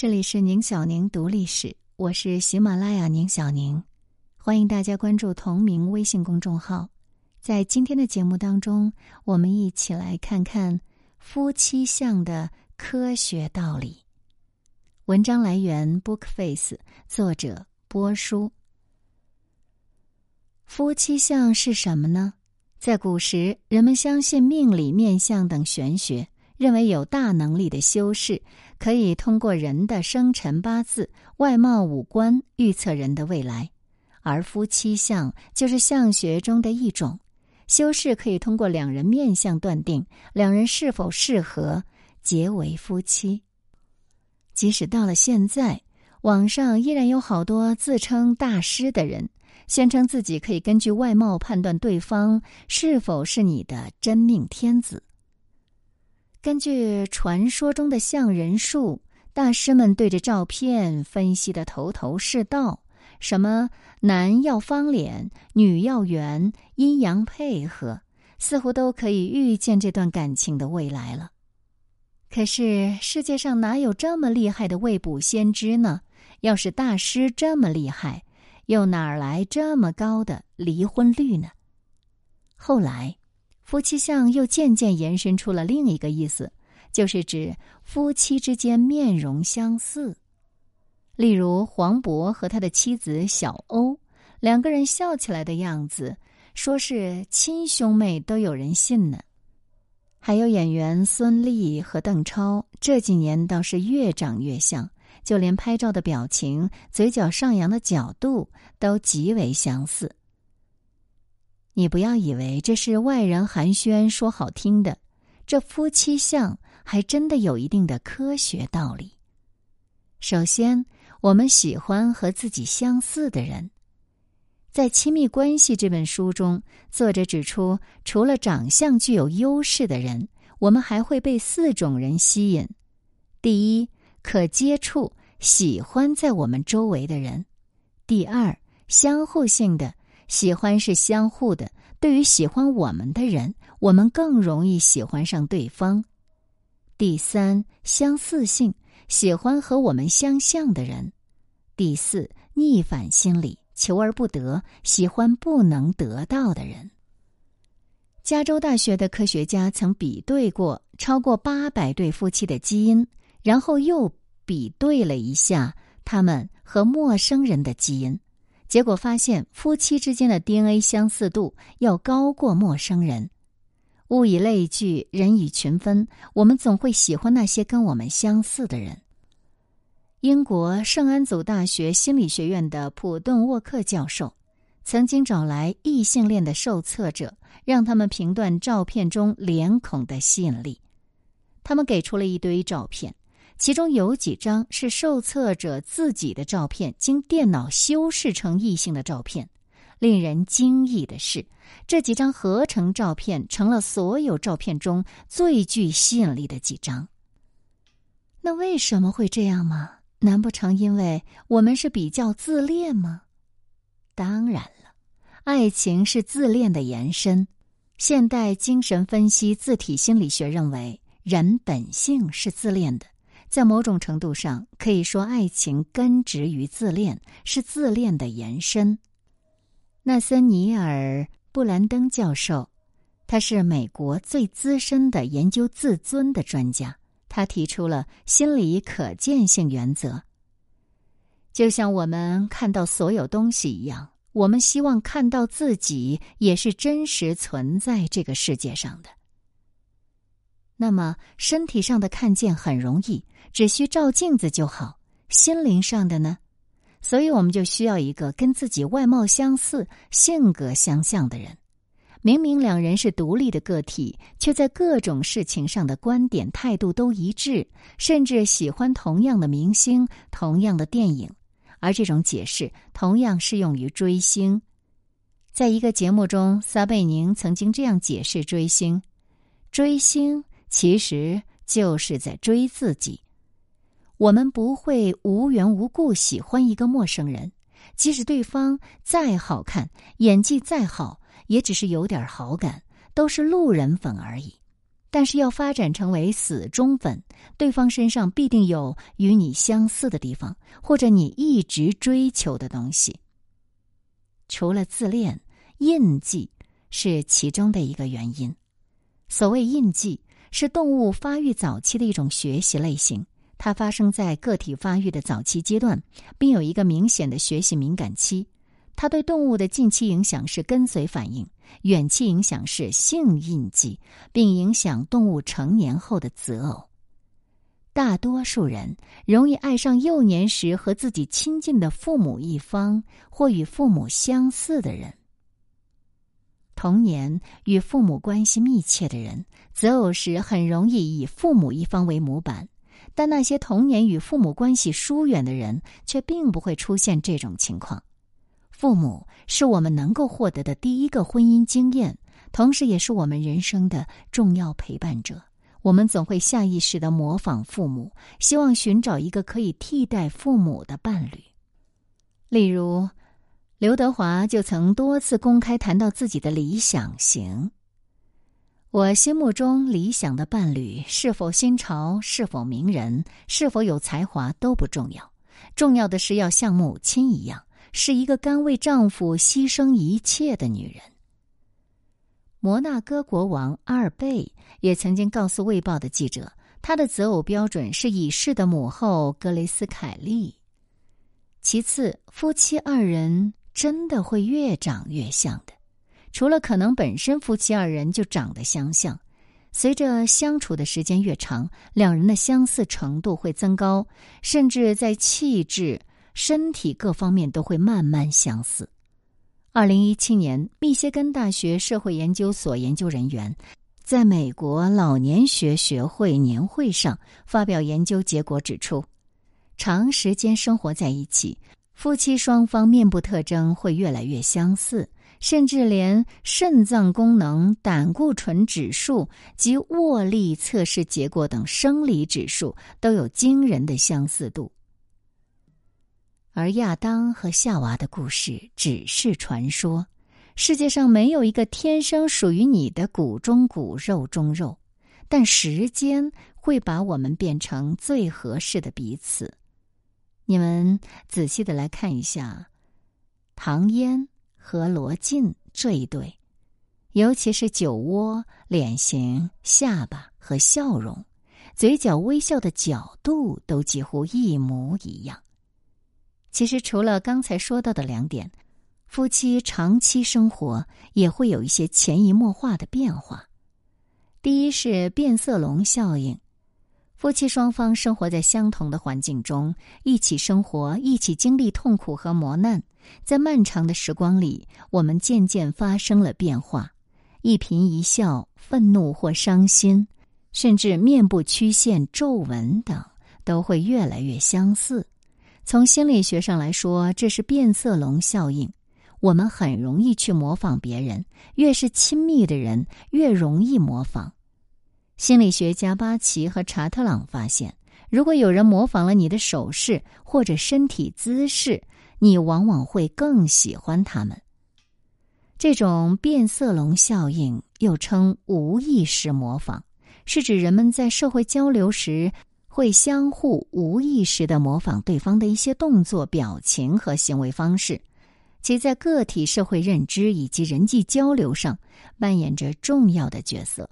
这里是宁小宁读历史，我是喜马拉雅宁小宁，欢迎大家关注同名微信公众号。在今天的节目当中，我们一起来看看夫妻相的科学道理。文章来源 Bookface，作者波叔。夫妻相是什么呢？在古时，人们相信命理、面相等玄学。认为有大能力的修士可以通过人的生辰八字、外貌五官预测人的未来，而夫妻相就是相学中的一种。修士可以通过两人面相断定两人是否适合结为夫妻。即使到了现在，网上依然有好多自称大师的人，宣称自己可以根据外貌判断对方是否是你的真命天子。根据传说中的相人术，大师们对着照片分析的头头是道，什么男要方脸，女要圆，阴阳配合，似乎都可以预见这段感情的未来了。可是世界上哪有这么厉害的未卜先知呢？要是大师这么厉害，又哪来这么高的离婚率呢？后来。夫妻相又渐渐延伸出了另一个意思，就是指夫妻之间面容相似。例如黄渤和他的妻子小欧两个人笑起来的样子，说是亲兄妹都有人信呢。还有演员孙俪和邓超，这几年倒是越长越像，就连拍照的表情、嘴角上扬的角度都极为相似。你不要以为这是外人寒暄说好听的，这夫妻相还真的有一定的科学道理。首先，我们喜欢和自己相似的人。在《亲密关系》这本书中，作者指出，除了长相具有优势的人，我们还会被四种人吸引：第一，可接触、喜欢在我们周围的人；第二，相互性的。喜欢是相互的，对于喜欢我们的人，我们更容易喜欢上对方。第三，相似性，喜欢和我们相像的人。第四，逆反心理，求而不得，喜欢不能得到的人。加州大学的科学家曾比对过超过八百对夫妻的基因，然后又比对了一下他们和陌生人的基因。结果发现，夫妻之间的 DNA 相似度要高过陌生人。物以类聚，人以群分，我们总会喜欢那些跟我们相似的人。英国圣安祖大学心理学院的普顿沃克教授曾经找来异性恋的受测者，让他们评断照片中脸孔的吸引力。他们给出了一堆照片。其中有几张是受测者自己的照片，经电脑修饰成异性的照片。令人惊异的是，这几张合成照片成了所有照片中最具吸引力的几张。那为什么会这样吗？难不成因为我们是比较自恋吗？当然了，爱情是自恋的延伸。现代精神分析自体心理学认为，人本性是自恋的。在某种程度上，可以说爱情根植于自恋，是自恋的延伸。纳森尼尔·布兰登教授，他是美国最资深的研究自尊的专家。他提出了心理可见性原则。就像我们看到所有东西一样，我们希望看到自己也是真实存在这个世界上的。那么，身体上的看见很容易。只需照镜子就好，心灵上的呢？所以我们就需要一个跟自己外貌相似、性格相像的人。明明两人是独立的个体，却在各种事情上的观点、态度都一致，甚至喜欢同样的明星、同样的电影。而这种解释同样适用于追星。在一个节目中，撒贝宁曾经这样解释追星：追星其实就是在追自己。我们不会无缘无故喜欢一个陌生人，即使对方再好看，演技再好，也只是有点好感，都是路人粉而已。但是要发展成为死忠粉，对方身上必定有与你相似的地方，或者你一直追求的东西。除了自恋，印记是其中的一个原因。所谓印记，是动物发育早期的一种学习类型，它发生在个体发育的早期阶段，并有一个明显的学习敏感期。它对动物的近期影响是跟随反应，远期影响是性印记，并影响动物成年后的择偶。大多数人容易爱上幼年时和自己亲近的父母一方或与父母相似的人。童年与父母关系密切的人，择偶时很容易以父母一方为模板；但那些童年与父母关系疏远的人，却并不会出现这种情况。父母是我们能够获得的第一个婚姻经验，同时也是我们人生的重要陪伴者。我们总会下意识的模仿父母，希望寻找一个可以替代父母的伴侣，例如。刘德华就曾多次公开谈到自己的理想型。我心目中理想的伴侣是否新潮、是否名人、是否有才华都不重要，重要的是要像母亲一样，是一个甘为丈夫牺牲一切的女人。摩纳哥国王阿尔贝也曾经告诉《卫报》的记者，他的择偶标准是已逝的母后格雷斯·凯利。其次，夫妻二人。真的会越长越像的，除了可能本身夫妻二人就长得相像，随着相处的时间越长，两人的相似程度会增高，甚至在气质、身体各方面都会慢慢相似。二零一七年，密歇根大学社会研究所研究人员在美国老年学学会年会上发表研究结果，指出，长时间生活在一起。夫妻双方面部特征会越来越相似，甚至连肾脏功能、胆固醇指数及握力测试结果等生理指数都有惊人的相似度。而亚当和夏娃的故事只是传说，世界上没有一个天生属于你的骨中骨、肉中肉，但时间会把我们变成最合适的彼此。你们仔细的来看一下，唐嫣和罗晋这一对，尤其是酒窝、脸型、下巴和笑容，嘴角微笑的角度都几乎一模一样。其实，除了刚才说到的两点，夫妻长期生活也会有一些潜移默化的变化。第一是变色龙效应。夫妻双方生活在相同的环境中，一起生活，一起经历痛苦和磨难。在漫长的时光里，我们渐渐发生了变化，一颦一笑、愤怒或伤心，甚至面部曲线、皱纹等，都会越来越相似。从心理学上来说，这是变色龙效应。我们很容易去模仿别人，越是亲密的人，越容易模仿。心理学家巴奇和查特朗发现，如果有人模仿了你的手势或者身体姿势，你往往会更喜欢他们。这种变色龙效应又称无意识模仿，是指人们在社会交流时会相互无意识的模仿对方的一些动作、表情和行为方式，其在个体社会认知以及人际交流上扮演着重要的角色。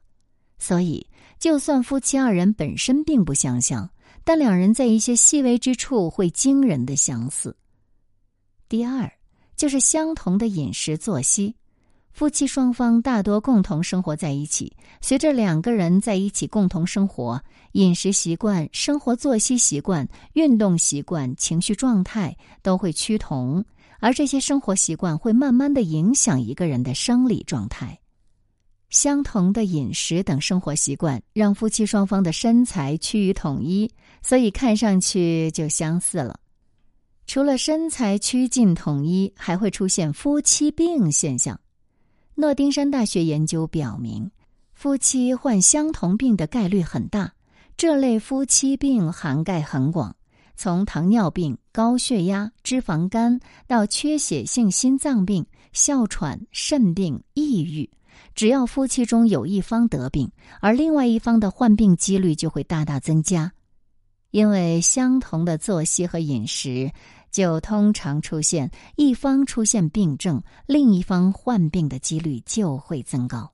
所以，就算夫妻二人本身并不相像，但两人在一些细微之处会惊人的相似。第二，就是相同的饮食作息。夫妻双方大多共同生活在一起，随着两个人在一起共同生活，饮食习惯、生活作息习惯、运动习惯、情绪状态都会趋同，而这些生活习惯会慢慢的影响一个人的生理状态。相同的饮食等生活习惯，让夫妻双方的身材趋于统一，所以看上去就相似了。除了身材趋近统一，还会出现夫妻病现象。诺丁山大学研究表明，夫妻患相同病的概率很大。这类夫妻病涵盖很广，从糖尿病、高血压、脂肪肝到缺血性心脏病、哮喘、肾病、抑郁。只要夫妻中有一方得病，而另外一方的患病几率就会大大增加，因为相同的作息和饮食，就通常出现一方出现病症，另一方患病的几率就会增高。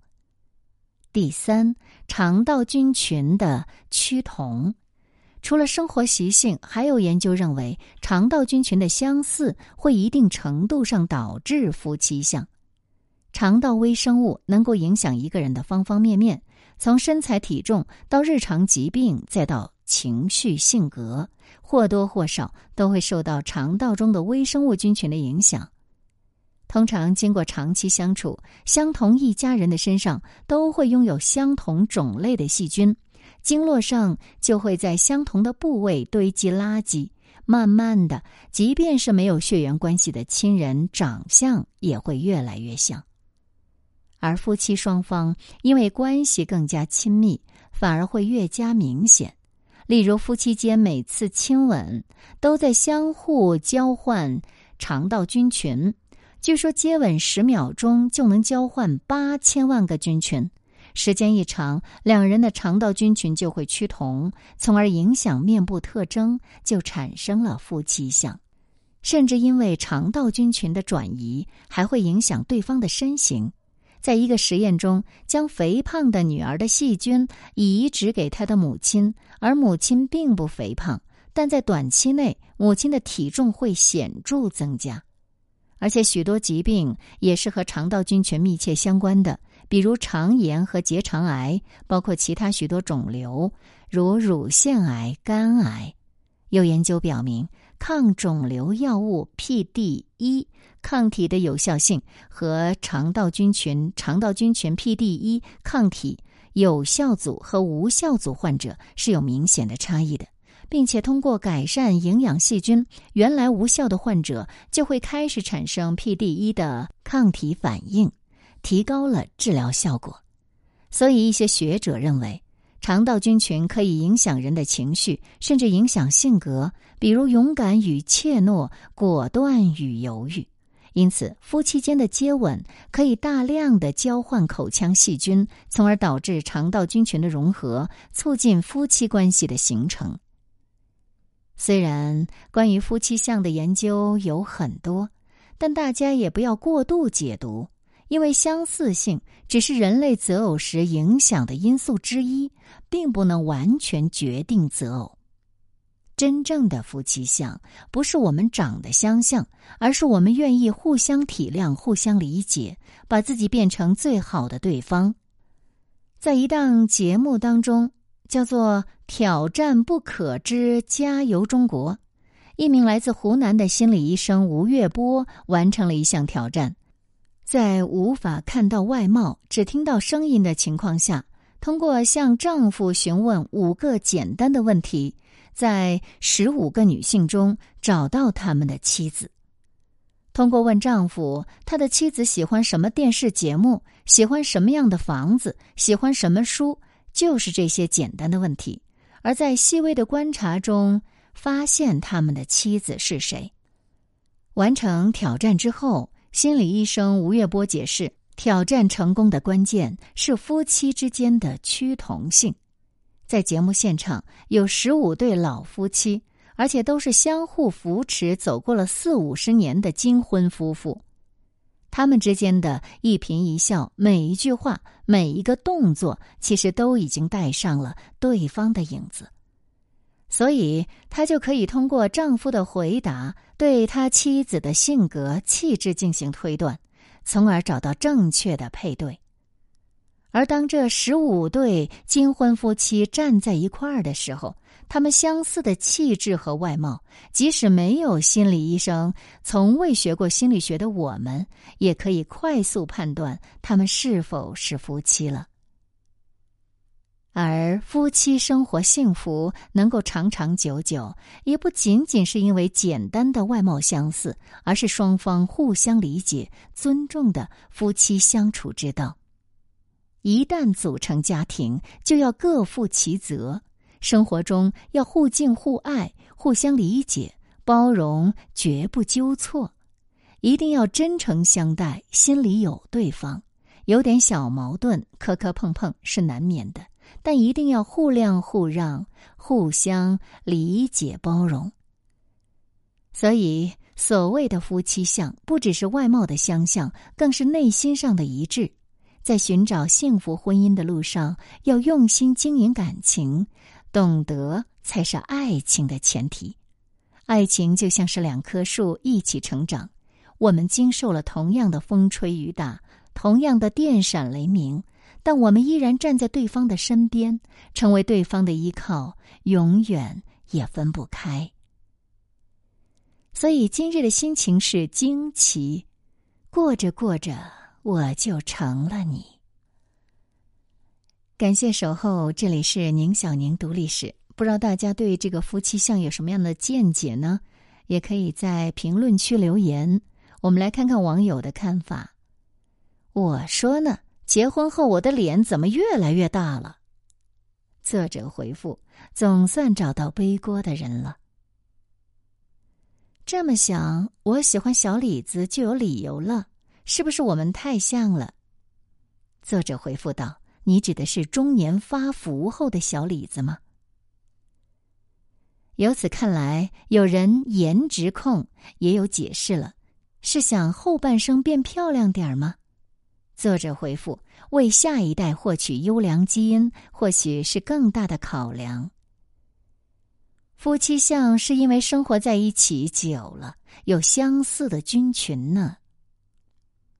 第三，肠道菌群的趋同。除了生活习性，还有研究认为，肠道菌群的相似会一定程度上导致夫妻相。肠道微生物能够影响一个人的方方面面，从身材体重到日常疾病，再到情绪性格，或多或少都会受到肠道中的微生物菌群的影响。通常经过长期相处，相同一家人的身上都会拥有相同种类的细菌。经络上就会在相同的部位堆积垃圾，慢慢的，即便是没有血缘关系的亲人，长相也会越来越像。而夫妻双方因为关系更加亲密，反而会越加明显。例如，夫妻间每次亲吻都在相互交换肠道菌群，据说接吻十秒钟就能交换八千万个菌群。时间一长，两人的肠道菌群就会趋同，从而影响面部特征，就产生了夫妻相。甚至因为肠道菌群的转移，还会影响对方的身形。在一个实验中，将肥胖的女儿的细菌移植给她的母亲，而母亲并不肥胖，但在短期内，母亲的体重会显著增加。而且许多疾病也是和肠道菌群密切相关的。比如肠炎和结肠癌，包括其他许多肿瘤，如乳腺癌、肝癌。有研究表明，抗肿瘤药物 PD-1 抗体的有效性和肠道菌群肠道菌群 PD-1 抗体有效组和无效组患者是有明显的差异的，并且通过改善营养细菌，原来无效的患者就会开始产生 PD-1 的抗体反应。提高了治疗效果，所以一些学者认为，肠道菌群可以影响人的情绪，甚至影响性格，比如勇敢与怯懦、果断与犹豫。因此，夫妻间的接吻可以大量的交换口腔细菌，从而导致肠道菌群的融合，促进夫妻关系的形成。虽然关于夫妻相的研究有很多，但大家也不要过度解读。因为相似性只是人类择偶时影响的因素之一，并不能完全决定择偶。真正的夫妻相不是我们长得相像，而是我们愿意互相体谅、互相理解，把自己变成最好的对方。在一档节目当中，叫做《挑战不可之加油中国》，一名来自湖南的心理医生吴月波完成了一项挑战。在无法看到外貌、只听到声音的情况下，通过向丈夫询问五个简单的问题，在十五个女性中找到他们的妻子。通过问丈夫他的妻子喜欢什么电视节目、喜欢什么样的房子、喜欢什么书，就是这些简单的问题。而在细微的观察中，发现他们的妻子是谁。完成挑战之后。心理医生吴月波解释，挑战成功的关键是夫妻之间的趋同性。在节目现场有十五对老夫妻，而且都是相互扶持走过了四五十年的金婚夫妇。他们之间的一颦一笑、每一句话、每一个动作，其实都已经带上了对方的影子。所以，他就可以通过丈夫的回答，对他妻子的性格、气质进行推断，从而找到正确的配对。而当这十五对金婚夫妻站在一块儿的时候，他们相似的气质和外貌，即使没有心理医生，从未学过心理学的我们，也可以快速判断他们是否是夫妻了。而夫妻生活幸福能够长长久久，也不仅仅是因为简单的外貌相似，而是双方互相理解、尊重的夫妻相处之道。一旦组成家庭，就要各负其责，生活中要互敬互爱、互相理解、包容，绝不纠错，一定要真诚相待，心里有对方。有点小矛盾，磕磕碰碰是难免的，但一定要互谅互让，互相理解包容。所以，所谓的夫妻相，不只是外貌的相像，更是内心上的一致。在寻找幸福婚姻的路上，要用心经营感情，懂得才是爱情的前提。爱情就像是两棵树一起成长，我们经受了同样的风吹雨打，同样的电闪雷鸣，但我们依然站在对方的身边，成为对方的依靠，永远也分不开。所以今日的心情是惊奇，过着过着。我就成了你。感谢守候，这里是宁小宁读历史。不知道大家对这个夫妻相有什么样的见解呢？也可以在评论区留言。我们来看看网友的看法。我说呢，结婚后我的脸怎么越来越大了？作者回复：总算找到背锅的人了。这么想，我喜欢小李子就有理由了。是不是我们太像了？作者回复道：“你指的是中年发福后的小李子吗？”由此看来，有人颜值控也有解释了，是想后半生变漂亮点儿吗？作者回复：“为下一代获取优良基因，或许是更大的考量。”夫妻相是因为生活在一起久了，有相似的菌群呢。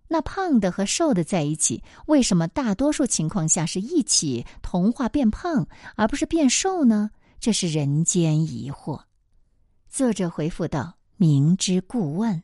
那胖的和瘦的在一起，为什么大多数情况下是一起同化变胖，而不是变瘦呢？这是人间疑惑。作者回复道：“明知故问。”